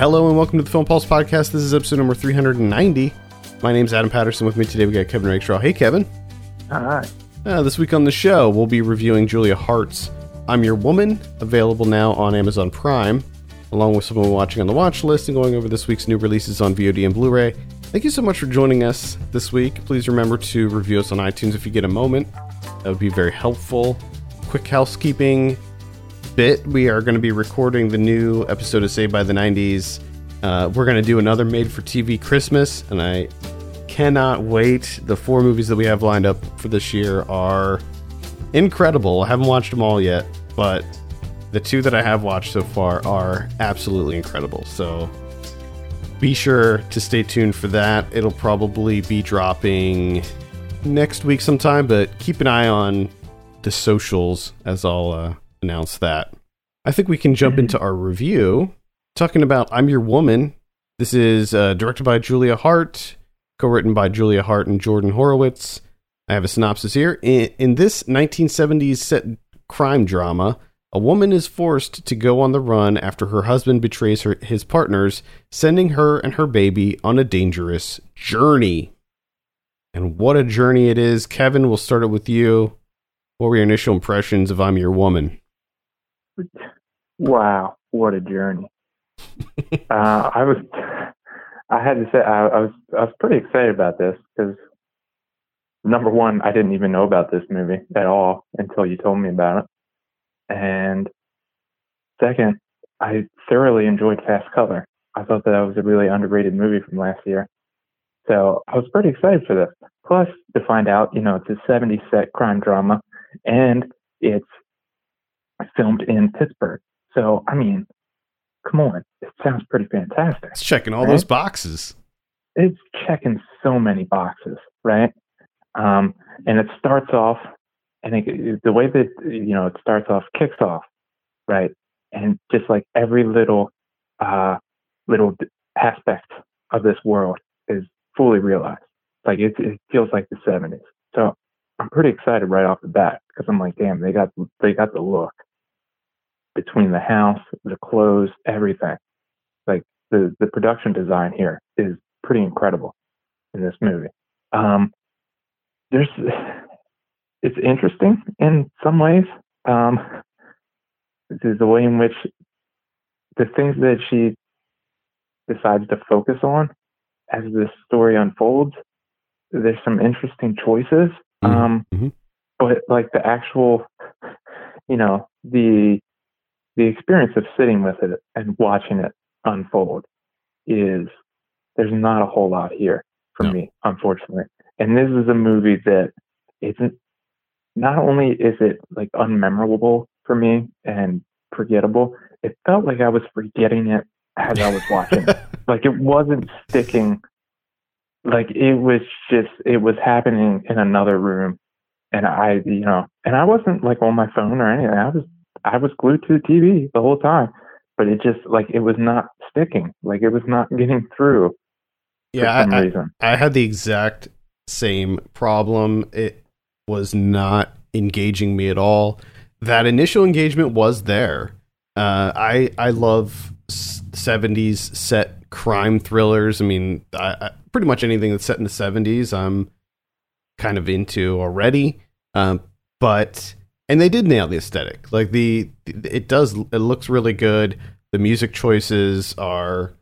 Hello and welcome to the Film Pulse podcast. This is episode number 390. My name's Adam Patterson. With me today, we got Kevin Rakestraw. Hey, Kevin. Hi. Uh, this week on the show, we'll be reviewing Julia Hart's I'm Your Woman, available now on Amazon Prime, along with someone watching on the watch list and going over this week's new releases on VOD and Blu ray. Thank you so much for joining us this week. Please remember to review us on iTunes if you get a moment. That would be very helpful. Quick housekeeping bit, we are going to be recording the new episode of Saved by the 90s. Uh, we're going to do another made for TV Christmas, and I cannot wait. The four movies that we have lined up for this year are incredible. I haven't watched them all yet, but the two that I have watched so far are absolutely incredible. So be sure to stay tuned for that. It'll probably be dropping next week sometime, but keep an eye on the socials as I'll uh, announce that. I think we can jump into our review talking about I'm Your Woman. This is uh, directed by Julia Hart, co written by Julia Hart and Jordan Horowitz. I have a synopsis here. In, in this 1970s set crime drama, a woman is forced to go on the run after her husband betrays her, his partners, sending her and her baby on a dangerous journey. And what a journey it is. Kevin, we'll start it with you. What were your initial impressions of I'm Your Woman? Wow, what a journey. uh, I was, I had to say, I, I was, I was pretty excited about this because number one, I didn't even know about this movie at all until you told me about it, and second, I thoroughly enjoyed Fast Color. I thought that that was a really underrated movie from last year. So I was pretty excited for this. Plus, to find out, you know, it's a 70s set crime drama, and it's filmed in Pittsburgh. So, I mean, come on, it sounds pretty fantastic. It's checking all right? those boxes. It's checking so many boxes, right? Um, and it starts off, and it, the way that you know it starts off, kicks off, right? And just like every little, uh, little aspect of this world is fully realized. Like it, it feels like the '70s. So I'm pretty excited right off the bat because I'm like, damn, they got they got the look between the house, the clothes, everything. Like the the production design here is pretty incredible in this movie. Um, there's it's interesting in some ways. Um, is the way in which the things that she decides to focus on as this story unfolds, there's some interesting choices. Mm-hmm. Um, mm-hmm. But like the actual, you know, the the experience of sitting with it and watching it unfold is there's not a whole lot here for no. me, unfortunately. And this is a movie that isn't not only is it like unmemorable for me and forgettable, it felt like I was forgetting it as I was watching it. Like it wasn't sticking like it was just it was happening in another room and I you know and I wasn't like on my phone or anything. I was I was glued to the TV the whole time, but it just like it was not sticking. Like it was not getting through. Yeah, I, I, I had the exact same problem. It was not engaging me at all. That initial engagement was there. Uh, I I love '70s set crime thrillers. I mean, I, I, pretty much anything that's set in the '70s, I'm kind of into already. Um, but and they did nail the aesthetic. Like the it does it looks really good. The music choices are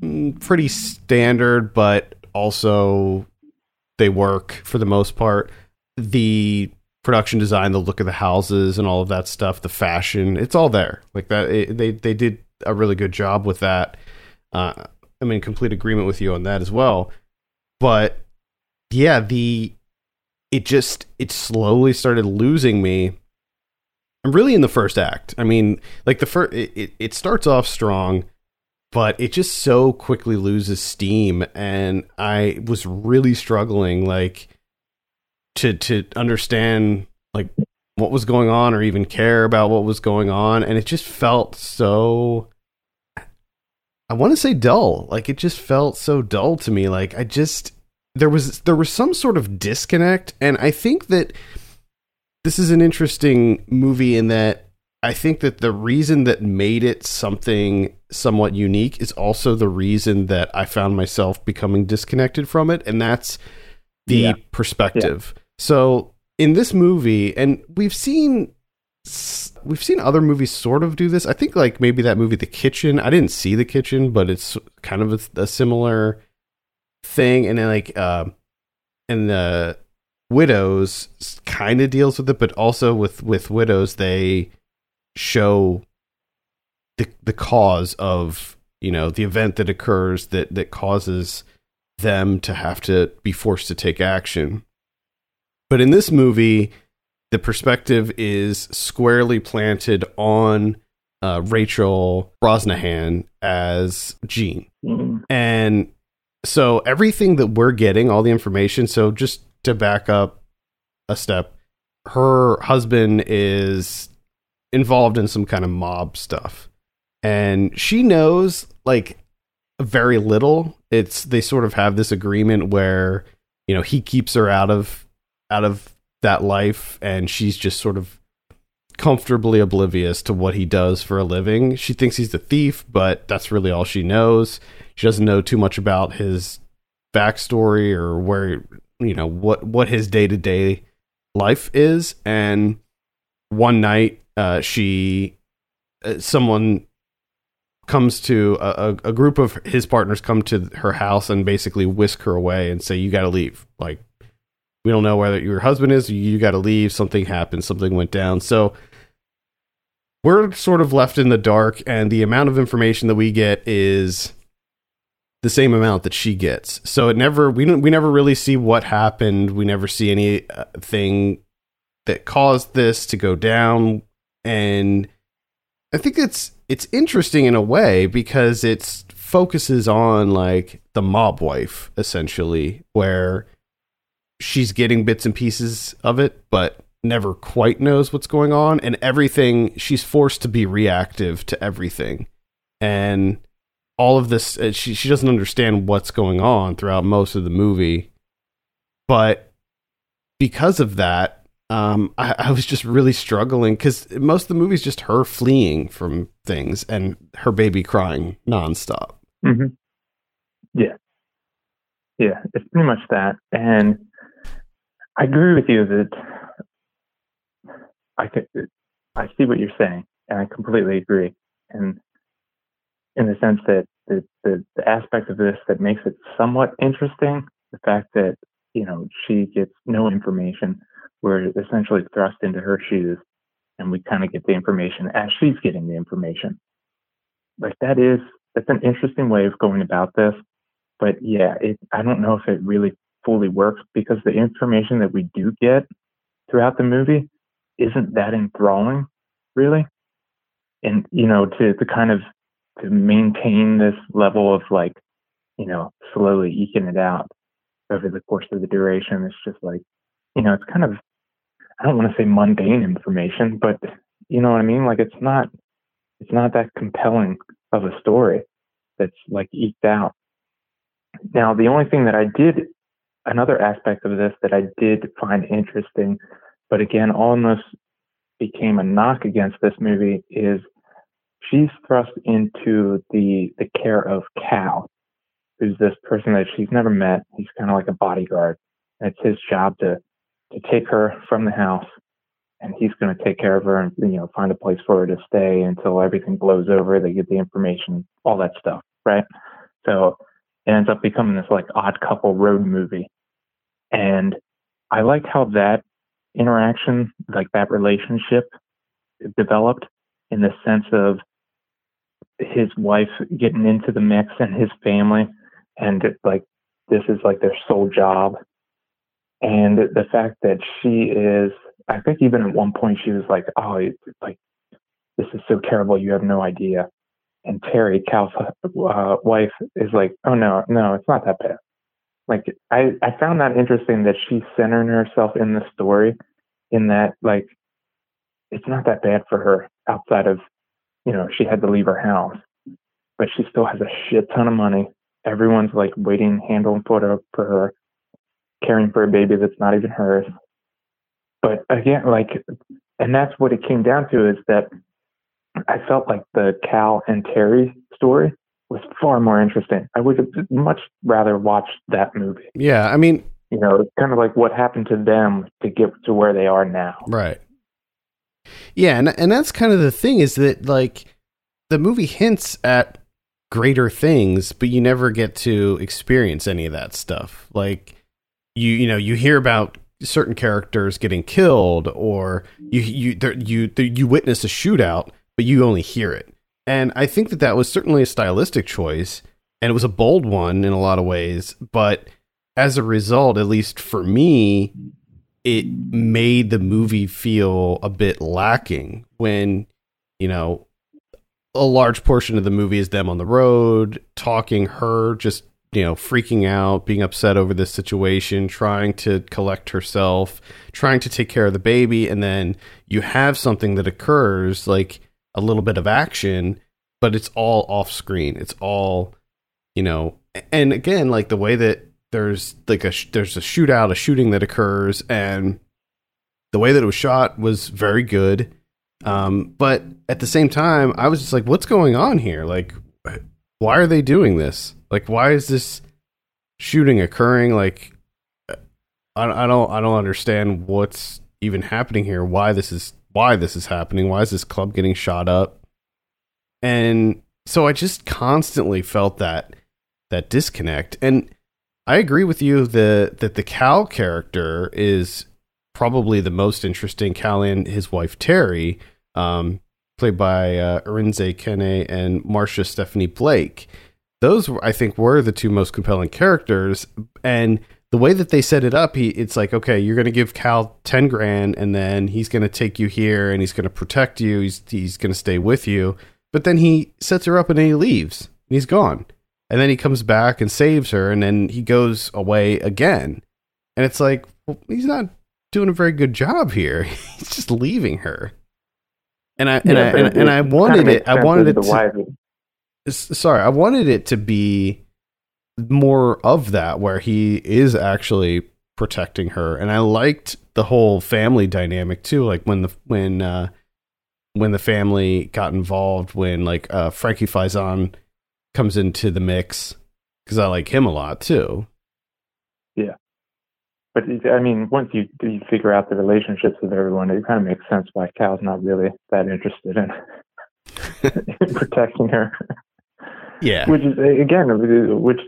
mm, pretty standard, but also they work for the most part. The production design, the look of the houses, and all of that stuff, the fashion, it's all there. Like that, it, they they did a really good job with that. Uh, I'm in complete agreement with you on that as well. But yeah, the it just it slowly started losing me really in the first act. I mean, like the first, it, it starts off strong, but it just so quickly loses steam, and I was really struggling, like to to understand like what was going on or even care about what was going on, and it just felt so. I want to say dull. Like it just felt so dull to me. Like I just there was there was some sort of disconnect, and I think that this is an interesting movie in that I think that the reason that made it something somewhat unique is also the reason that I found myself becoming disconnected from it, and that's the yeah. perspective. Yeah. So in this movie, and we've seen we've seen other movies sort of do this. I think like maybe that movie The Kitchen. I didn't see The Kitchen, but it's kind of a, a similar thing. And then like uh, and the Widows kind of deals with it, but also with with Widows they show the the cause of you know the event that occurs that that causes them to have to be forced to take action. But in this movie, the perspective is squarely planted on uh, Rachel Brosnahan as Jean. Mm. And so everything that we're getting, all the information, so just to back up a step, her husband is involved in some kind of mob stuff. And she knows like very little. It's they sort of have this agreement where, you know, he keeps her out of out of that life and she's just sort of comfortably oblivious to what he does for a living. She thinks he's a thief, but that's really all she knows. She doesn't know too much about his backstory or where you know what what his day to day life is. And one night uh, she uh, someone comes to a, a, group of his partners come to her house and basically whisk her away and say you got to leave. Like we don't know whether your husband is you got to leave. Something happened. Something went down. So we're sort of left in the dark and the amount of information that we get is the same amount that she gets. So it never we don't we never really see what happened. We never see anything uh, that caused this to go down. And I think it's it's interesting in a way because it focuses on like the mob wife essentially, where she's getting bits and pieces of it, but never quite knows what's going on, and everything she's forced to be reactive to everything, and all of this uh, she she doesn't understand what's going on throughout most of the movie, but because of that um, I, I, was just really struggling because most of the movie is just her fleeing from things and her baby crying nonstop. Mm-hmm. Yeah, yeah, it's pretty much that. And I agree with you that I I see what you're saying, and I completely agree. And in the sense that the, the, the aspect of this that makes it somewhat interesting, the fact that you know she gets no information we're essentially thrust into her shoes and we kind of get the information as she's getting the information. Like that is that's an interesting way of going about this. But yeah, it, I don't know if it really fully works because the information that we do get throughout the movie isn't that enthralling, really. And you know, to to kind of to maintain this level of like, you know, slowly eking it out over the course of the duration, it's just like, you know, it's kind of I don't want to say mundane information, but you know what I mean? Like it's not it's not that compelling of a story that's like eked out. Now, the only thing that I did another aspect of this that I did find interesting, but again almost became a knock against this movie is she's thrust into the the care of Cal, who's this person that she's never met. He's kind of like a bodyguard. And it's his job to to take her from the house and he's going to take care of her and you know find a place for her to stay until everything blows over they get the information all that stuff right so it ends up becoming this like odd couple road movie and i liked how that interaction like that relationship developed in the sense of his wife getting into the mix and his family and like this is like their sole job. And the fact that she is i think even at one point she was like oh like this is so terrible you have no idea. And terry cal's uh, wife is like oh no no it's not that bad. Like i i found that interesting that she's centering herself in the story in that like it's not that bad for her outside of you know she had to leave her house but she still has a shit ton of money everyone's like waiting hand on foot for her caring for a baby that's not even hers. But again, like, and that's what it came down to is that I felt like the Cal and Terry story was far more interesting. I would have much rather watched that movie. Yeah, I mean, you know, it's kind of like what happened to them to get to where they are now. Right. Yeah, and and that's kind of the thing is that like the movie hints at greater things, but you never get to experience any of that stuff. Like you you know, you hear about certain characters getting killed or you you there, you there, you witness a shootout, but you only hear it. And I think that that was certainly a stylistic choice and it was a bold one in a lot of ways, but as a result, at least for me, it made the movie feel a bit lacking when, you know, a large portion of the movie is them on the road, talking, her just, you know, freaking out, being upset over this situation, trying to collect herself, trying to take care of the baby. And then you have something that occurs, like a little bit of action, but it's all off screen. It's all, you know, and again, like the way that there's like a there's a shootout, a shooting that occurs, and the way that it was shot was very good. Um, but at the same time, I was just like, what's going on here? Like, why are they doing this? Like, why is this shooting occurring? Like, I, I don't I don't understand what's even happening here. Why this is why this is happening? Why is this club getting shot up? And so I just constantly felt that that disconnect. And I agree with you that that the Cal character is probably the most interesting. Cal and his wife Terry, um, played by uh, Arinze Kene and Marcia Stephanie Blake. Those I think were the two most compelling characters, and the way that they set it up, he it's like okay, you're going to give Cal ten grand, and then he's going to take you here, and he's going to protect you. He's he's going to stay with you, but then he sets her up and he leaves, and he's gone and then he comes back and saves her and then he goes away again. And it's like well, he's not doing a very good job here. He's just leaving her. And i and yeah, i and, and, i wanted it i wanted it to, sorry i wanted it to be more of that where he is actually protecting her. And i liked the whole family dynamic too like when the when uh when the family got involved when like uh frankie faison comes into the mix because I like him a lot too. Yeah, but I mean, once you you figure out the relationships with everyone, it kind of makes sense why Cal's not really that interested in, in protecting her. Yeah, which is again, which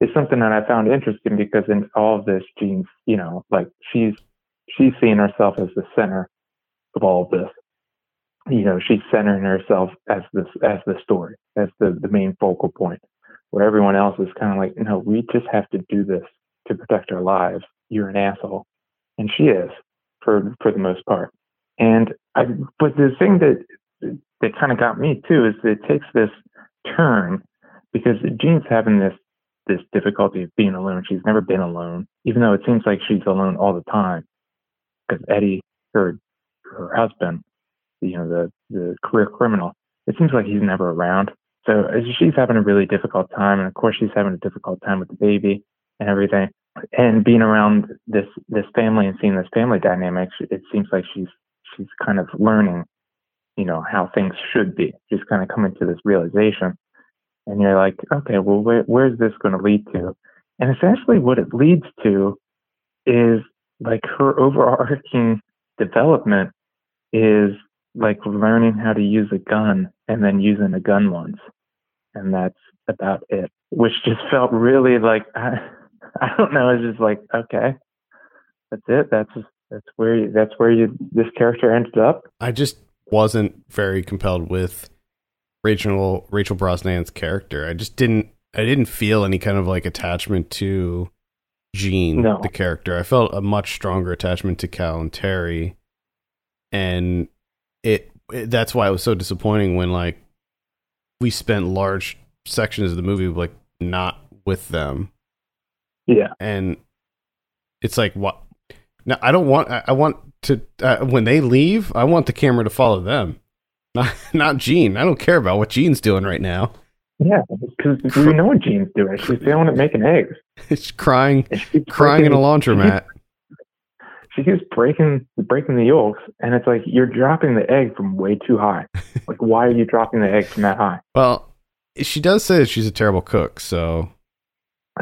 is something that I found interesting because in all of this, Jean's, you know, like she's she's seeing herself as the center of all of this, you know, she's centering herself as this as the story, as the, the main focal point, where everyone else is kind of like, no, we just have to do this to protect our lives. You're an asshole, and she is for for the most part. And I, but the thing that that kind of got me too is it takes this turn because Jean's having this this difficulty of being alone. She's never been alone, even though it seems like she's alone all the time. Because Eddie, her her husband, you know, the, the career criminal, it seems like he's never around. So she's having a really difficult time. And of course, she's having a difficult time with the baby and everything. And being around this, this family and seeing this family dynamics, it seems like she's, she's kind of learning, you know, how things should be. She's kind of coming to this realization. And you're like, okay, well, where, where's this going to lead to? And essentially what it leads to is like her overarching development is like learning how to use a gun and then using a gun once. And that's about it, which just felt really like, I, I don't know. It's just like, okay, that's it. That's, that's where, you, that's where you, this character ended up. I just wasn't very compelled with Rachel, Rachel Brosnahan's character. I just didn't, I didn't feel any kind of like attachment to Jean, no. the character. I felt a much stronger attachment to Cal and Terry. And it, it that's why it was so disappointing when like we spent large sections of the movie like not with them. Yeah. And it's like what now I don't want I, I want to uh, when they leave, I want the camera to follow them. Not not Jean. I don't care about what Jean's doing right now. Yeah, because we know what Jean's doing. She's it making eggs. She's crying, crying in a laundromat. She keeps breaking breaking the yolks, and it's like you're dropping the egg from way too high. like, why are you dropping the egg from that high? Well, she does say that she's a terrible cook, so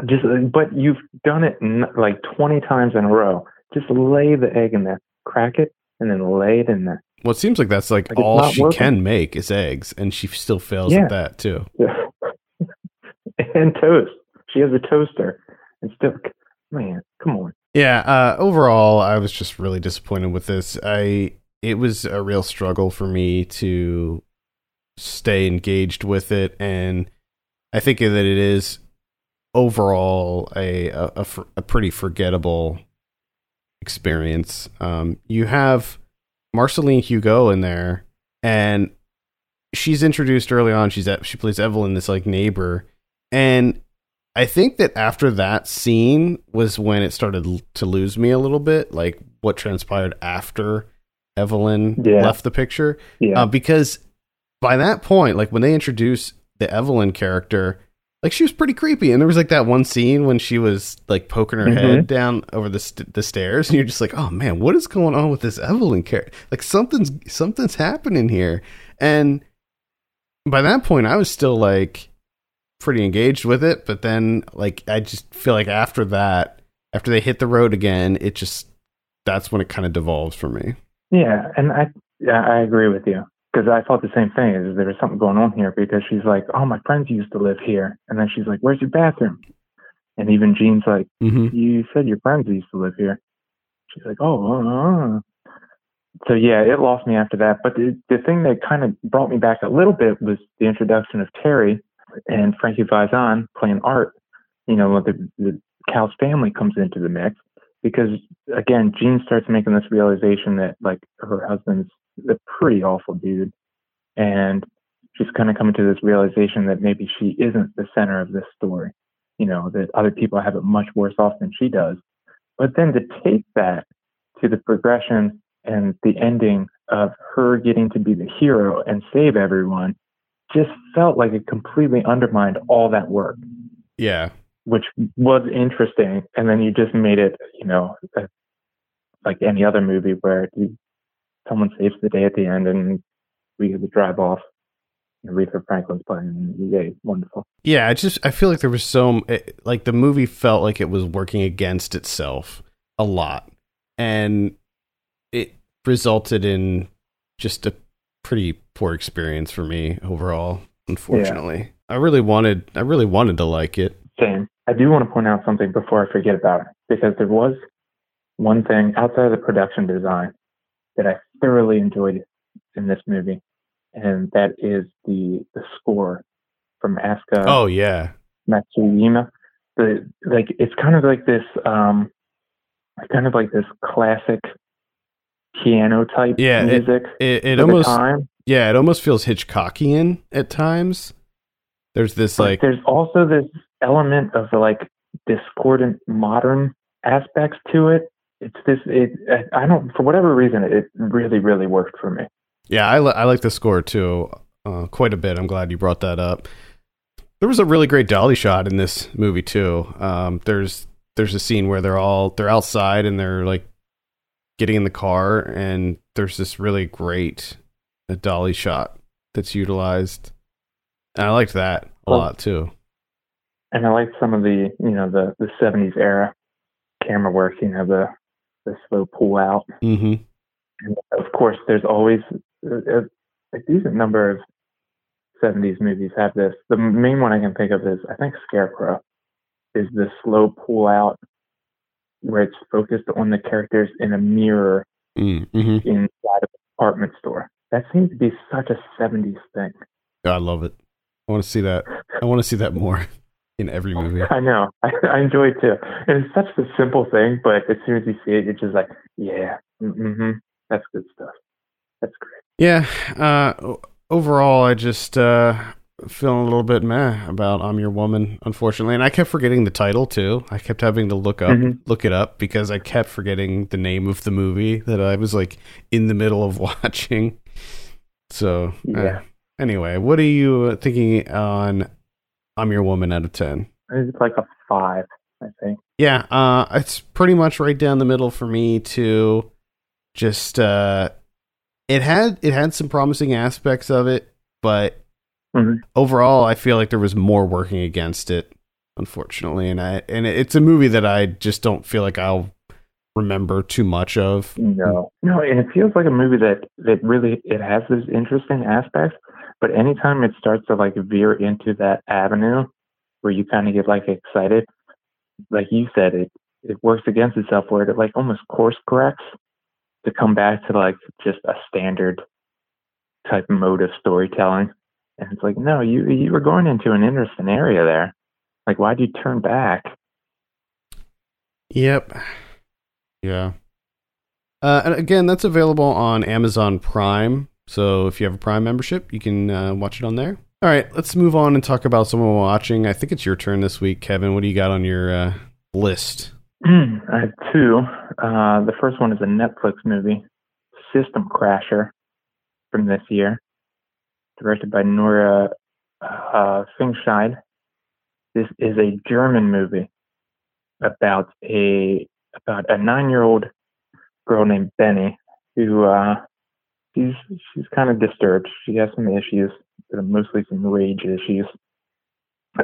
just but you've done it like 20 times in a row. Just lay the egg in there, crack it, and then lay it in there. Well, it seems like that's like, like all she working. can make is eggs, and she still fails yeah. at that too. Yeah. and toast. She has a toaster, and still, man, come on. Yeah. Uh, overall, I was just really disappointed with this. I it was a real struggle for me to stay engaged with it, and I think that it is overall a a, a, a pretty forgettable experience. Um, you have Marceline Hugot in there, and she's introduced early on. She's at, she plays Evelyn, this like neighbor, and I think that after that scene was when it started to lose me a little bit, like what transpired after Evelyn yeah. left the picture. Yeah. Uh, because by that point, like when they introduce the Evelyn character, like she was pretty creepy. And there was like that one scene when she was like poking her mm-hmm. head down over the st- the stairs, and you're just like, oh man, what is going on with this Evelyn character? Like something's something's happening here. And by that point, I was still like pretty engaged with it, but then like I just feel like after that, after they hit the road again, it just that's when it kind of devolves for me. Yeah, and I yeah, I agree with you because I thought the same thing. Is there was something going on here because she's like, oh, my friends used to live here, and then she's like, where's your bathroom? And even Jean's like, mm-hmm. you said your friends used to live here. She's like, oh, uh, uh. so yeah, it lost me after that. But the, the thing that kind of brought me back a little bit was the introduction of Terry and Frankie Faison playing Art, you know, the, the Cal's family comes into the mix because again, Jean starts making this realization that like her husband's a pretty awful dude, and she's kind of coming to this realization that maybe she isn't the center of this story. You know, that other people have it much worse off than she does. But then to take that to the progression and the ending of her getting to be the hero and save everyone just felt like it completely undermined all that work. Yeah. Which was interesting. And then you just made it, you know, like any other movie where you, someone saves the day at the end and we get to drive off. And Aretha Franklin's playing. Yay, wonderful. Yeah, I just I feel like there was so like the movie felt like it was working against itself a lot, and it resulted in just a pretty poor experience for me overall. Unfortunately, yeah. I really wanted I really wanted to like it. Same. I do want to point out something before I forget about it because there was one thing outside of the production design that I thoroughly enjoyed in this movie, and that is the the score from Asuka. Oh yeah, Matsuyama. The like it's kind of like this um, kind of like this classic piano type yeah, music. It, it, it almost yeah, it almost feels Hitchcockian at times. There's this but like there's also this element of the like discordant modern aspects to it. It's this it I don't for whatever reason it really really worked for me. Yeah, I li- I like the score too uh, quite a bit. I'm glad you brought that up. There was a really great dolly shot in this movie too. Um, there's there's a scene where they're all they're outside and they're like getting in the car, and there's this really great uh, dolly shot that's utilized. And I liked that a well, lot too. And I liked some of the, you know, the the '70s era camera work. You know, the the slow pull out. Mm-hmm. And of course, there's always a, a decent number of '70s movies have this. The main one I can think of is I think Scarecrow is the slow pull out where it's focused on the characters in a mirror mm, mm-hmm. inside of a department store. That seems to be such a 70s thing. I love it. I want to see that. I want to see that more in every movie. I know. I, I enjoy it too. And it's such a simple thing, but as soon as you see it, you're just like, yeah, mm-hmm, that's good stuff. That's great. Yeah. Uh, overall, I just uh, feeling a little bit meh about I'm Your Woman, unfortunately. And I kept forgetting the title too. I kept having to look up mm-hmm. look it up because I kept forgetting the name of the movie that I was like in the middle of watching. So uh, yeah. Uh, anyway, what are you thinking on I'm Your Woman out of ten? It's like a five. I think. Yeah, uh, it's pretty much right down the middle for me too. Just uh, it had it had some promising aspects of it, but mm-hmm. overall, I feel like there was more working against it, unfortunately. And I and it's a movie that I just don't feel like I'll remember too much of. No, no, and it feels like a movie that that really it has those interesting aspects, but anytime it starts to like veer into that avenue where you kind of get like excited, like you said, it it works against itself where it like almost course corrects to come back to like just a standard type mode of storytelling. And it's like, no, you you were going into an interesting area there. Like, why'd you turn back? Yep. Yeah. Uh, and again, that's available on Amazon Prime. So if you have a Prime membership, you can uh, watch it on there. All right, let's move on and talk about someone watching. I think it's your turn this week, Kevin. What do you got on your uh, list? I have two. Uh, the first one is a Netflix movie, System Crasher, from this year, directed by Nora uh, Fingscheidt. This is a German movie about a about a nine-year-old girl named Benny who uh, she's she's kind of disturbed. She has some issues, mostly some rage issues,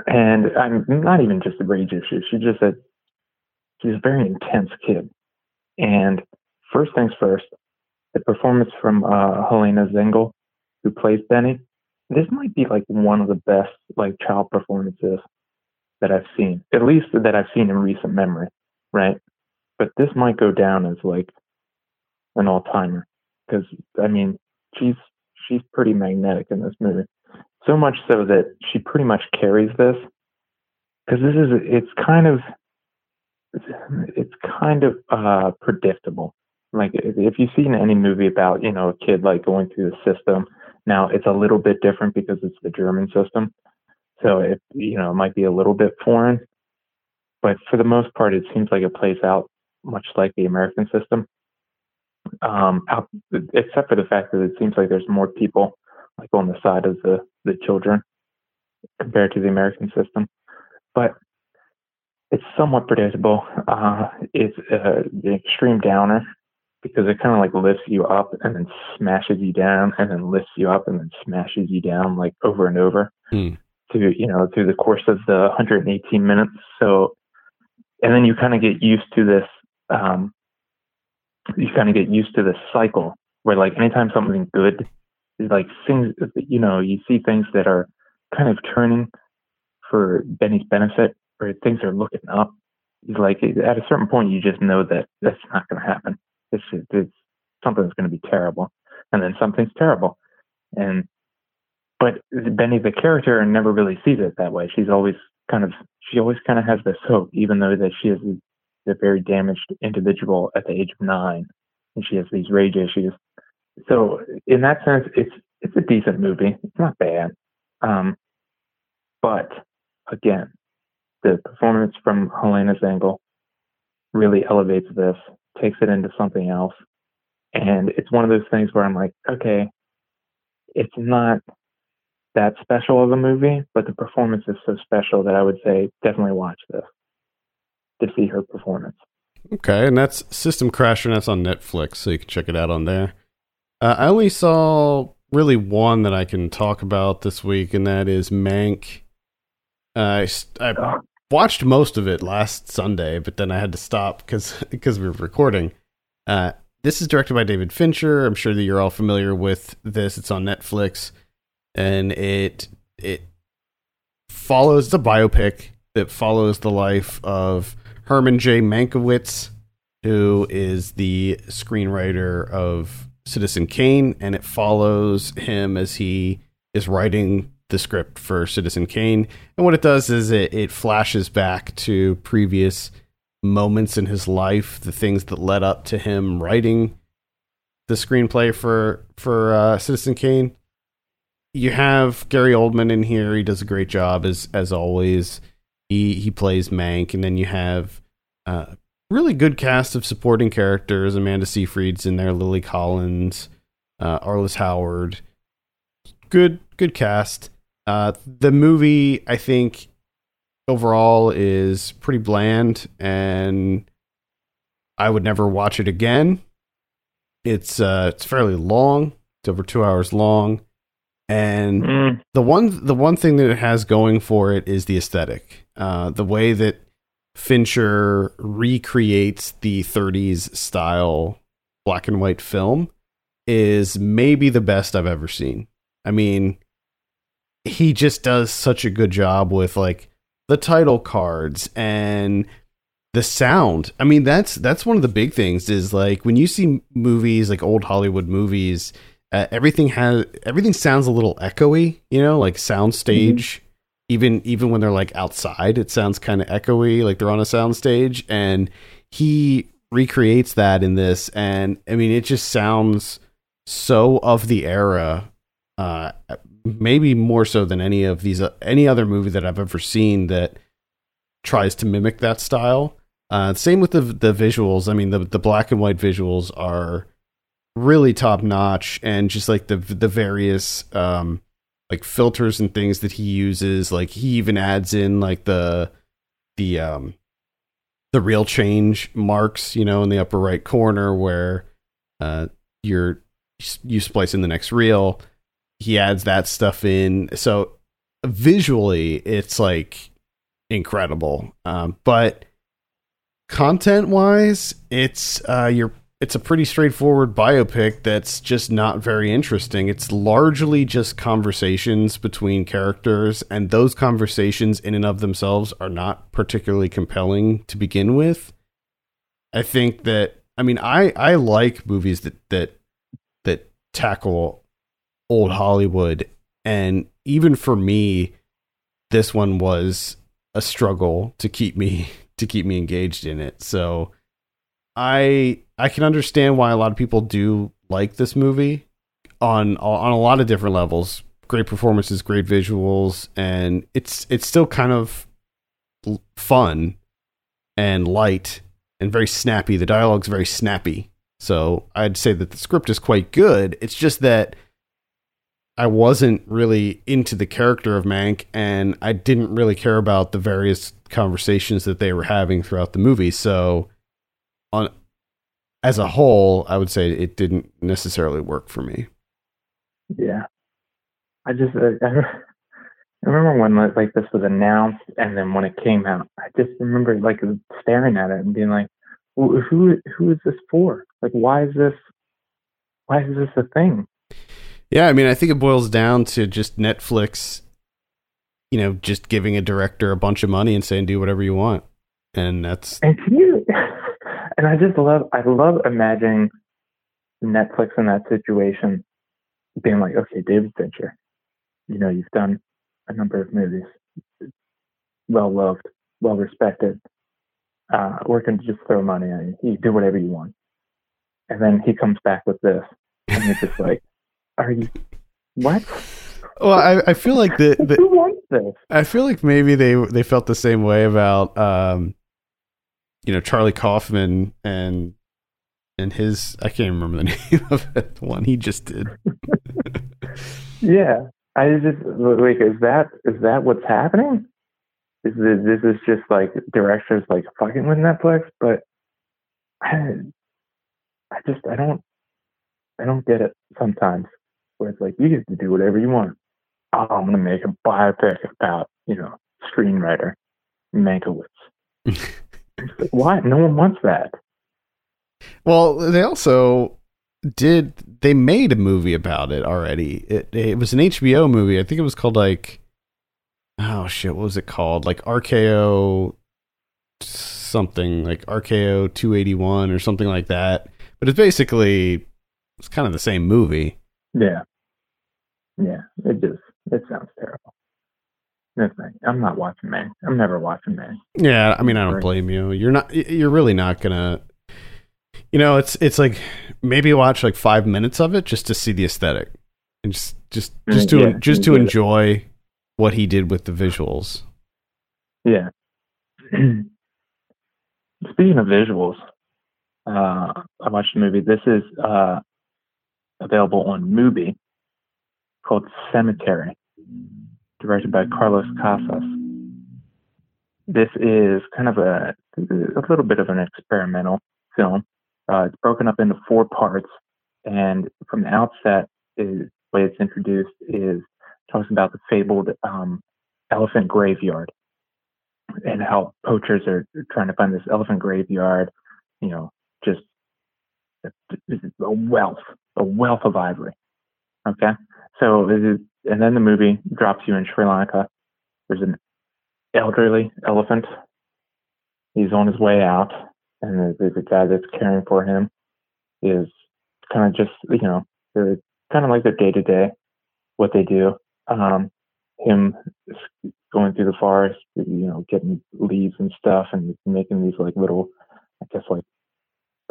and I'm not even just rage issues. She just said she's a very intense kid. And first things first, the performance from uh, Helena Zengel, who plays Benny, this might be like one of the best like child performances that I've seen, at least that I've seen in recent memory, right? But this might go down as like an all timer because I mean she's she's pretty magnetic in this movie, so much so that she pretty much carries this because this is it's kind of it's kind of uh, predictable. Like if you've seen any movie about you know a kid like going through the system, now it's a little bit different because it's the German system, so it you know it might be a little bit foreign, but for the most part, it seems like it plays out much like the American system. Um, out, except for the fact that it seems like there's more people like on the side of the the children compared to the American system, but it's somewhat predictable. Uh, it's uh, the extreme downer because it kind of like lifts you up and then smashes you down and then lifts you up and then smashes you down like over and over mm. to you know through the course of the 118 minutes. So, and then you kind of get used to this. Um, you kind of get used to this cycle where like anytime something good is like things you know you see things that are kind of turning for Benny's benefit or things are looking up, he's like at a certain point, you just know that that's not going to happen. It's, it's something's going to be terrible, and then something's terrible, and but Benny, the character, never really sees it that way. She's always kind of she always kind of has this hope, even though that she is a very damaged individual at the age of nine, and she has these rage issues. So in that sense, it's it's a decent movie. It's not bad, um, but again, the performance from Helena Zengel really elevates this, takes it into something else. And it's one of those things where I'm like, okay, it's not that special of a movie, but the performance is so special that I would say definitely watch this to see her performance. Okay, and that's System Crasher, and that's on Netflix, so you can check it out on there. Uh, I only saw really one that I can talk about this week, and that is Mank. Uh, I, I oh watched most of it last Sunday, but then I had to stop because because we were recording. Uh, this is directed by David Fincher. I'm sure that you're all familiar with this. It's on Netflix, and it it follows the biopic that follows the life of Herman J. Mankiewicz, who is the screenwriter of Citizen Kane, and it follows him as he is writing the script for Citizen Kane. And what it does is it, it flashes back to previous moments in his life, the things that led up to him writing the screenplay for for uh, Citizen Kane. You have Gary Oldman in here; he does a great job as as always. He he plays Mank, and then you have uh, really good cast of supporting characters. Amanda Seyfried's in there, Lily Collins, uh, Arliss Howard. Good good cast. Uh, the movie, I think, overall is pretty bland, and I would never watch it again. It's uh, it's fairly long. It's over two hours long, and mm. the one the one thing that it has going for it is the aesthetic. Uh, the way that Fincher recreates the 30s style black and white film is maybe the best I've ever seen. I mean, he just does such a good job with like the title cards and the sound. I mean, that's that's one of the big things is like when you see movies like old Hollywood movies, uh, everything has everything sounds a little echoey, you know, like soundstage. Mm-hmm. Even even when they're like outside, it sounds kind of echoey, like they're on a soundstage. And he recreates that in this, and I mean, it just sounds so of the era. Uh, maybe more so than any of these uh, any other movie that I've ever seen that tries to mimic that style. Uh, same with the the visuals. I mean, the the black and white visuals are really top notch, and just like the the various um, like filters and things that he uses. Like he even adds in like the the um the reel change marks, you know, in the upper right corner where uh you're you splice in the next reel he adds that stuff in. So visually, it's like incredible. Um, but content wise, it's uh, you're it's a pretty straightforward biopic that's just not very interesting. It's largely just conversations between characters, and those conversations in and of themselves are not particularly compelling to begin with. I think that I mean I I like movies that that that tackle old Hollywood. And even for me, this one was a struggle to keep me to keep me engaged in it. So I I can understand why a lot of people do like this movie on on a lot of different levels. Great performances, great visuals, and it's it's still kind of fun and light and very snappy. The dialogue's very snappy. So I'd say that the script is quite good. It's just that I wasn't really into the character of Mank, and I didn't really care about the various conversations that they were having throughout the movie. So, on as a whole, I would say it didn't necessarily work for me. Yeah, I just uh, I remember when like this was announced, and then when it came out, I just remember like staring at it and being like, "Who who is this for? Like, why is this? Why is this a thing?" Yeah, I mean, I think it boils down to just Netflix, you know, just giving a director a bunch of money and saying do whatever you want, and that's. And you, and I just love, I love imagining Netflix in that situation, being like, okay, David Fincher, you know, you've done a number of movies, well loved, well respected. Uh, we're going to just throw money at you. You do whatever you want. And then he comes back with this, and it's just like, are you what? Well, I, I feel like the, the who wants this? I feel like maybe they they felt the same way about um, you know, Charlie Kaufman and and his I can't remember the name of it, the one he just did. yeah, I just like is that is that what's happening? Is this, this is just like directors like fucking with Netflix? But I, I just I don't I don't get it sometimes where it's like you get to do whatever you want. Oh, I'm gonna make a biopic about you know screenwriter Mankiewicz. like, why? No one wants that. Well, they also did. They made a movie about it already. It it was an HBO movie. I think it was called like oh shit, what was it called? Like RKO something like RKO 281 or something like that. But it's basically it's kind of the same movie. Yeah. Yeah. It just it sounds terrible. I'm not watching Mank. I'm never watching Mank. Yeah, I mean, I don't blame you. You're not. You're really not gonna. You know, it's it's like maybe watch like five minutes of it just to see the aesthetic, and just just mm, just to yeah, just to enjoy what he did with the visuals. Yeah. Speaking of visuals, uh, I watched a movie. This is uh, available on Mubi called Cemetery, directed by Carlos Casas. this is kind of a a little bit of an experimental film. Uh, it's broken up into four parts, and from the outset, is the way it's introduced is talks about the fabled um, elephant graveyard and how poachers are trying to find this elephant graveyard. You know, just a wealth, a wealth of ivory. Okay, so and then the movie drops you in Sri Lanka. There's an elderly elephant. He's on his way out, and the, the guy that's caring for him is kind of just, you know, they're kind of like their day to day, what they do. Um, him going through the forest, you know, getting leaves and stuff, and making these like little, I guess like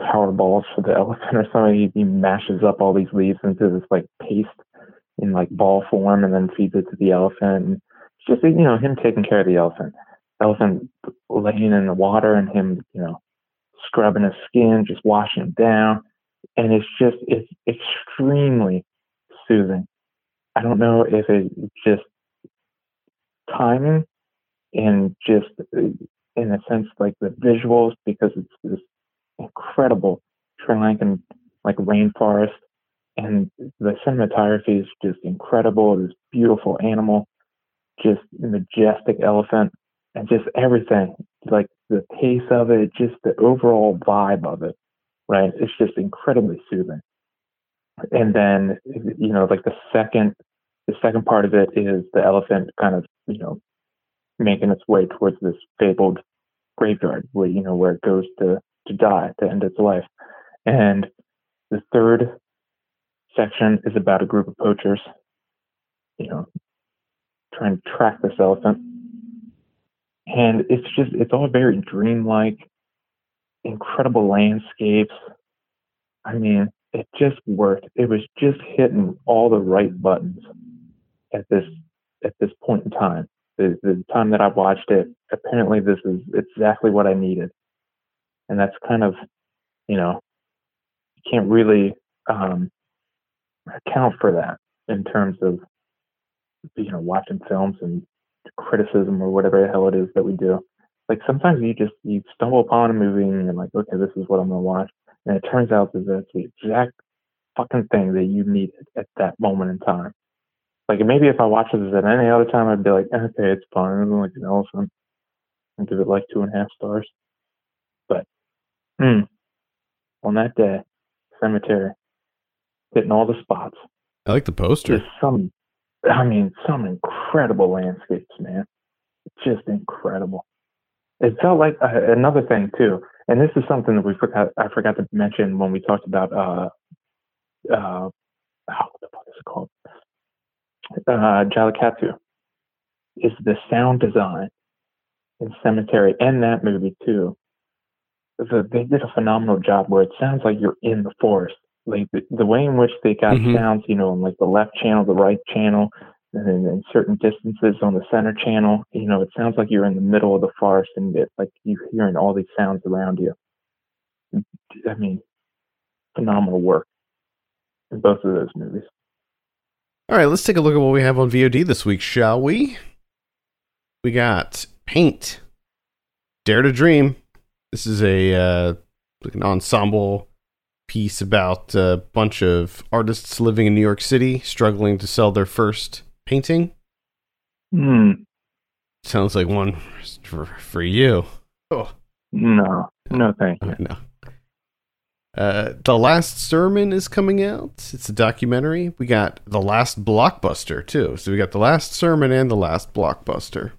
power balls for the elephant or something. He, he mashes up all these leaves into this like paste in like ball form, and then feeds it to the elephant. It's just you know him taking care of the elephant. Elephant laying in the water, and him you know scrubbing his skin, just washing him down, and it's just it's extremely soothing. I don't know if it's just timing and just uh, in a sense like the visuals because it's this incredible Sri Lankan like rainforest and the cinematography is just incredible. This beautiful animal, just majestic elephant, and just everything like the pace of it, just the overall vibe of it, right? It's just incredibly soothing. And then you know, like the second, the second part of it is the elephant kind of you know making its way towards this fabled graveyard where you know where it goes to to die to end its life. And the third section is about a group of poachers, you know, trying to track this elephant. And it's just, it's all very dreamlike, incredible landscapes. I mean, it just worked. It was just hitting all the right buttons at this at this point in time. The, the time that I watched it, apparently this is exactly what I needed and that's kind of you know you can't really um, account for that in terms of you know watching films and criticism or whatever the hell it is that we do. Like sometimes you just you stumble upon a movie and you're like, okay, this is what I'm gonna watch, and it turns out that that's the exact fucking thing that you needed at that moment in time. Like maybe if I watched this at any other time, I'd be like, okay, it's fine. I'm like an elephant, and give it like two and a half stars. But Mm. On that day, cemetery, hitting all the spots. I like the poster. Just some, I mean, some incredible landscapes, man. Just incredible. It felt like uh, another thing too, and this is something that we forgot. I forgot to mention when we talked about uh, uh, oh, what the fuck is it called? Uh, Jallikattu. Is the sound design in Cemetery and that movie too the, they did a phenomenal job where it sounds like you're in the forest. Like the, the way in which they got mm-hmm. sounds, you know, in like the left channel, the right channel, and in certain distances on the center channel, you know, it sounds like you're in the middle of the forest and it, like you're hearing all these sounds around you. I mean, phenomenal work in both of those movies. All right, let's take a look at what we have on VOD this week, shall we? We got Paint, Dare to Dream, this is a uh, an ensemble piece about a bunch of artists living in New York City struggling to sell their first painting. Hmm. Sounds like one for, for you. Oh. No, no, thank you. No. Uh, the Last Sermon is coming out. It's a documentary. We got The Last Blockbuster, too. So we got The Last Sermon and The Last Blockbuster.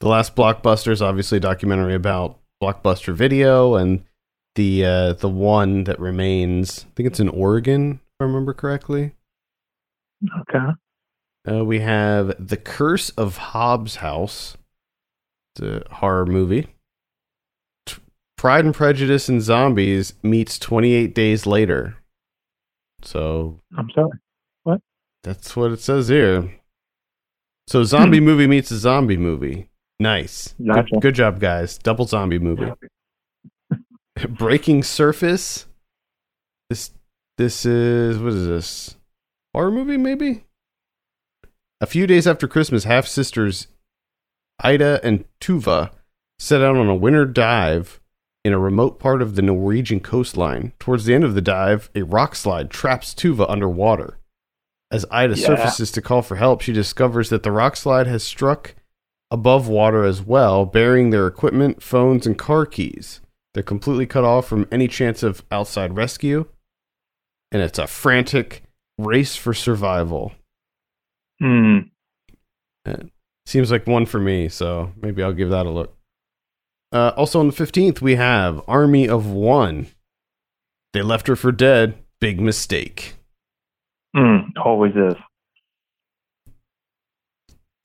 The last blockbuster is obviously a documentary about blockbuster video, and the uh, the one that remains, I think it's in Oregon, if I remember correctly. Okay. Uh, we have The Curse of Hobbs House. It's a horror movie. Pride and Prejudice and Zombies meets 28 days later. So. I'm sorry. What? That's what it says here. So, zombie movie meets a zombie movie. Nice. Gotcha. Good, good, job, guys. Double zombie movie. Breaking Surface. This this is what is this? Horror movie maybe? A few days after Christmas, half sisters Ida and Tuva set out on a winter dive in a remote part of the Norwegian coastline. Towards the end of the dive, a rock slide traps Tuva underwater. As Ida Yeah. surfaces to call for help, she discovers that the rock slide has struck above water as well, burying their equipment, phones, and car keys. They're completely cut off from any chance of outside rescue, and it's a frantic race for survival. Hmm. It Seems like one for me, so maybe I'll give that a look. Uh, also on the 15th, we have Army of One. They left her for dead. Big mistake. Hmm. Always is.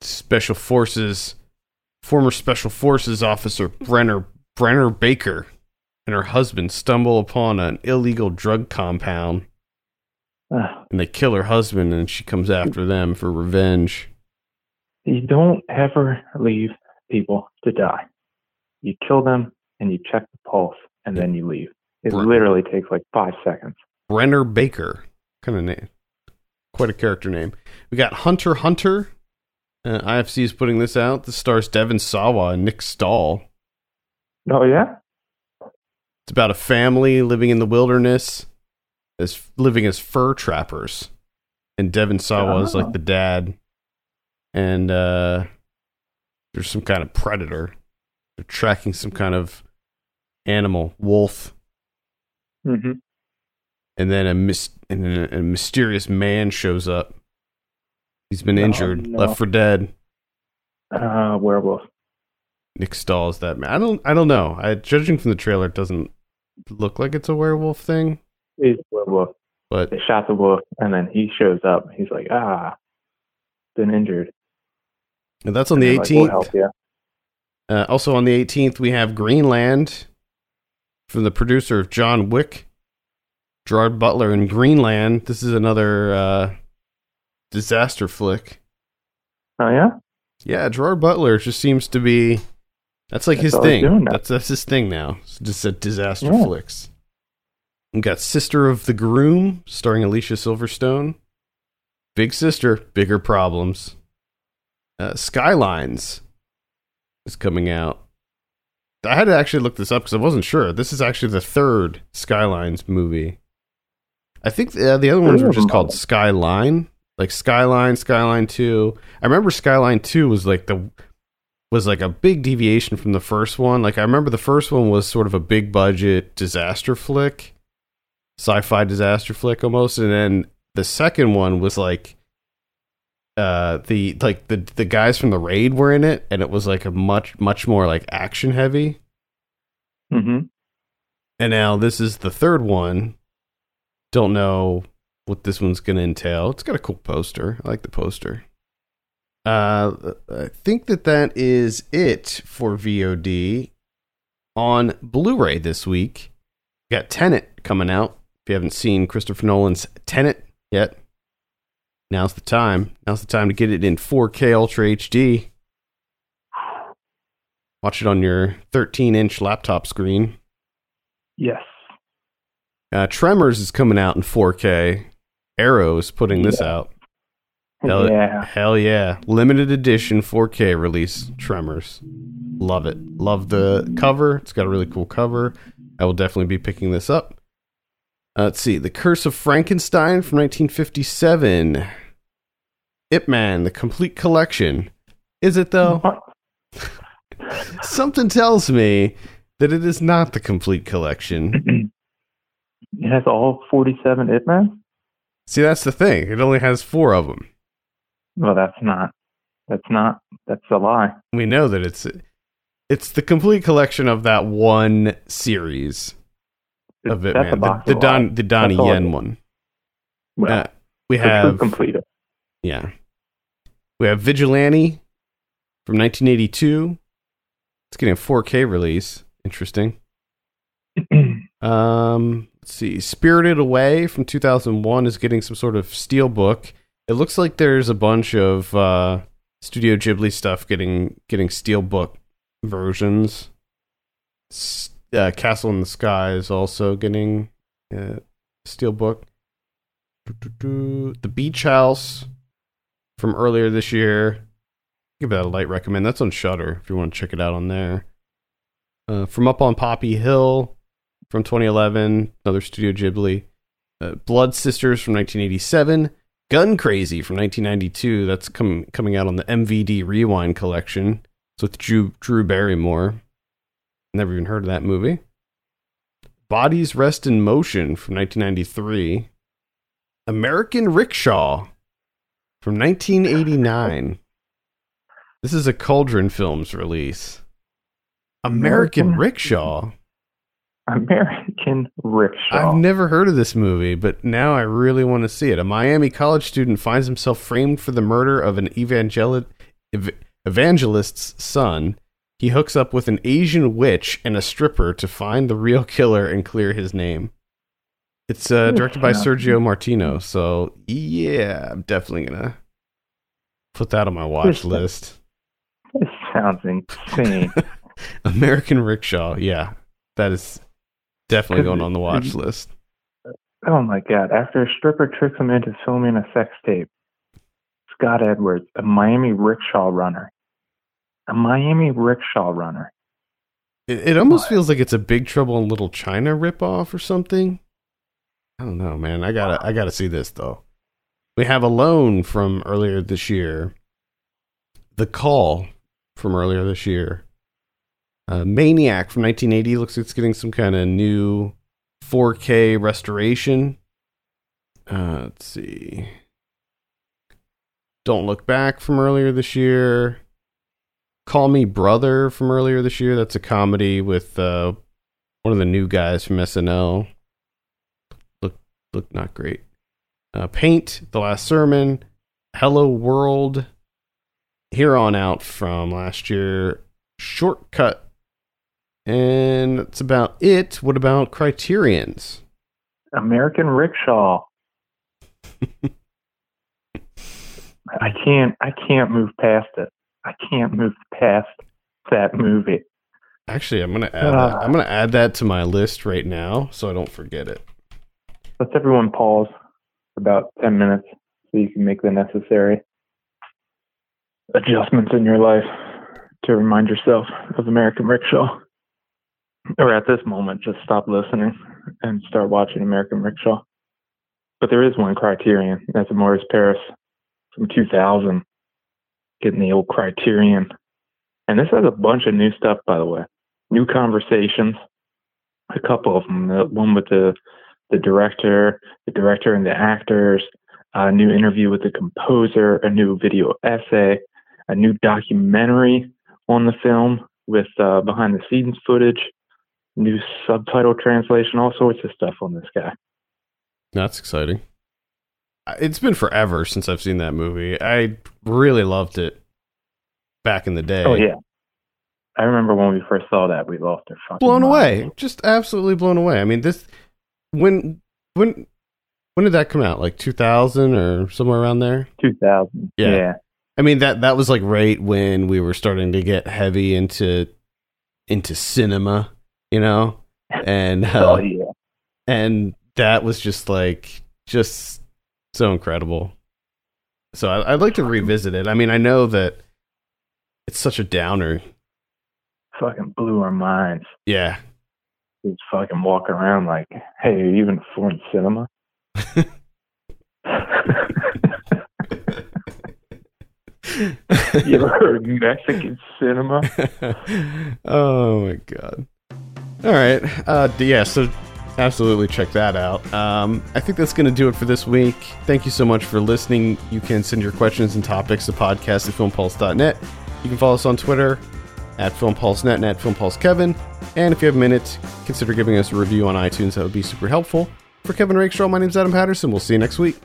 Special Forces, former Special Forces officer Brenner Brenner Baker and her husband stumble upon an illegal drug compound, Ugh. and they kill her husband, and she comes after them for revenge. You don't ever leave people to die. You kill them and you check the pulse and then you leave. It literally takes like five seconds. Brenner Baker, kind of name, quite a character name. We got Hunter Hunter. Uh, IFC is putting this out. This stars Devin Sawa and Nick Stahl. Oh yeah. It's about a family living in the wilderness, as living as fur trappers, and Devin Sawa is Oh. like the dad, and uh, there's some kind of predator. They're tracking some kind of animal, wolf, hmm and then a mis- and a, a mysterious man shows up. He's been Oh, injured, no. left for dead. Uh, werewolf. Nick Stahl is that man. I don't. I don't know. I, judging from the trailer, it doesn't look like it's a werewolf thing. He's a werewolf. But They shot the wolf and then he shows up. He's like, ah, been injured. And that's on the And like, "We'll 18th. help you." Uh, also on the 18th, we have Greenland from the producer of John Wick, Gerard Butler in Greenland. This is another uh, disaster flick. Oh yeah. Yeah, Gerard Butler just seems to be. That's like That's his thing. That's that's his thing now. It's just a disaster Yeah. flicks. We got Sister of the Groom, starring Alicia Silverstone. Big Sister, bigger problems. Uh, Skylines is coming out. I had to actually look this up because I wasn't sure. This is actually the third Skylines movie. I think uh, the other ones were just called. Skyline, like Skyline, Skyline Two. I remember Skyline Two was like the was like a big deviation from the first one. Like I remember the first one was sort of a big budget disaster flick, sci-fi disaster flick almost, and then the second one was like uh the like the the guys from the raid were in it and it was like a much much more like action heavy. Hmm and now this is the third one. Don't know what this one's gonna entail. It's got a cool poster. I like the poster uh i think that that is it for vod on blu-ray this week got tenet coming out if you haven't seen christopher nolan's tenet yet now's the time now's the time to get it in 4k ultra hd watch it on your 13 inch laptop screen Yes. uh, Tremors is coming out in 4K. Arrow is putting this Yeah. out. Hell yeah. Hell yeah. Limited edition 4K release Tremors. Love it. Love the cover. It's got a really cool cover. I will definitely be picking this up. Uh, let's see. The Curse of Frankenstein from 1957. Ip Man, the complete collection. Is it though? Something tells me that it is not the complete collection. it has all 47 Ip Man? See, that's the thing. It only has four of them. Well, that's not. That's not. That's a lie. We know that it's it's the complete collection of that one series of it, man. The, the Don the Donnie That's all it Yen one. Well, Uh, we have complete. yeah, we have Vigilante from 1982. It's getting a 4K release. Interesting. Um, let's see. Spirited Away from 2001 is getting some sort of steel book. It looks like there's a bunch of uh, Studio Ghibli stuff getting getting steel book versions. Uh, Castle in the Sky is also getting uh, steel book. The Beach House from earlier this year give that a light recommend. That's on Shutter if you want to check it out on there. Uh, from Up on Poppy Hill from 2011, another Studio Ghibli. Uh, Blood Sisters from 1987. Gun Crazy from 1992. That's com- coming out on the MVD Rewind collection. It's with Drew, Drew Barrymore. Never even heard of that movie. Bodies Rest in Motion from 1993. American Rickshaw from 1989. This is a Cauldron Films release. American, American Rickshaw. American Rickshaw. I've never heard of this movie, but now I really want to see it. A Miami college student finds himself framed for the murder of an evangel- ev- evangelist's son. He hooks up with an Asian witch and a stripper to find the real killer and clear his name. It's uh, directed by Sergio Martino, so yeah, I'm definitely gonna put that on my watch this, list. This sounds insane. American Rickshaw, yeah, that is definitely going on the watch list. Oh my god! After a stripper tricks him into filming a sex tape, Scott Edwards, a Miami rickshaw runner, a Miami rickshaw runner. It, it almost what? feels like it's a Big Trouble in Little China ripoff or something. I don't know, man. I gotta, I gotta see this though. We have Alone from earlier this year. The Call from earlier this year. Uh, Maniac from 1980 looks like it's getting some kind of new 4K restoration. Uh, let's see. Don't Look Back from earlier this year. Call Me Brother from earlier this year. That's a comedy with uh, one of the new guys from SNL. Look, look not great. Uh, Paint, The Last Sermon, Hello World, here on out from last year. Shortcut and that's about it. What about criterions? American Rickshaw. I can't I can't move past it. I can't move past that movie. Actually, I'm gonna add uh, that. I'm gonna add that to my list right now so I don't forget it. Let's everyone pause for about ten minutes so you can make the necessary adjustments in your life to remind yourself of American Rickshaw or at this moment, just stop listening and start watching American Rickshaw. But there is one criterion. That's Amores Perros from 2000, getting the old criterion. And this has a bunch of new stuff, by the way. New conversations, a couple of them. The one with the the director, the director and the actors, a new interview with the composer, a new video essay, a new documentary on the film with uh, behind the scenes footage, new subtitle translation, all sorts of stuff on this guy. That's exciting. It's been forever since I've seen that movie. I really loved it back in the day. Oh yeah. I remember when we first saw that, we lost our fucking blown away, just absolutely blown away. I mean, this when when when did that come out? Like 2000 or somewhere around there? 2000. Yeah. yeah. I mean that that was like right when we were starting to get heavy into into cinema you know, and uh, oh yeah, and that was just like just so incredible. So I, would like to revisit it. I mean, I know that it's such a downer. Fucking blew our minds. Yeah. Just fucking walk around like, hey, are you even foreign cinema? you ever heard Mexican cinema? oh my god. All right. Uh, yeah, so absolutely check that out. Um, I think that's going to do it for this week. Thank you so much for listening. You can send your questions and topics to podcast at filmpulse.net. You can follow us on Twitter at filmpulse.net and at filmpulsekevin. And if you have a minute, consider giving us a review on iTunes. That would be super helpful. For Kevin Rakestraw, my name is Adam Patterson. We'll see you next week.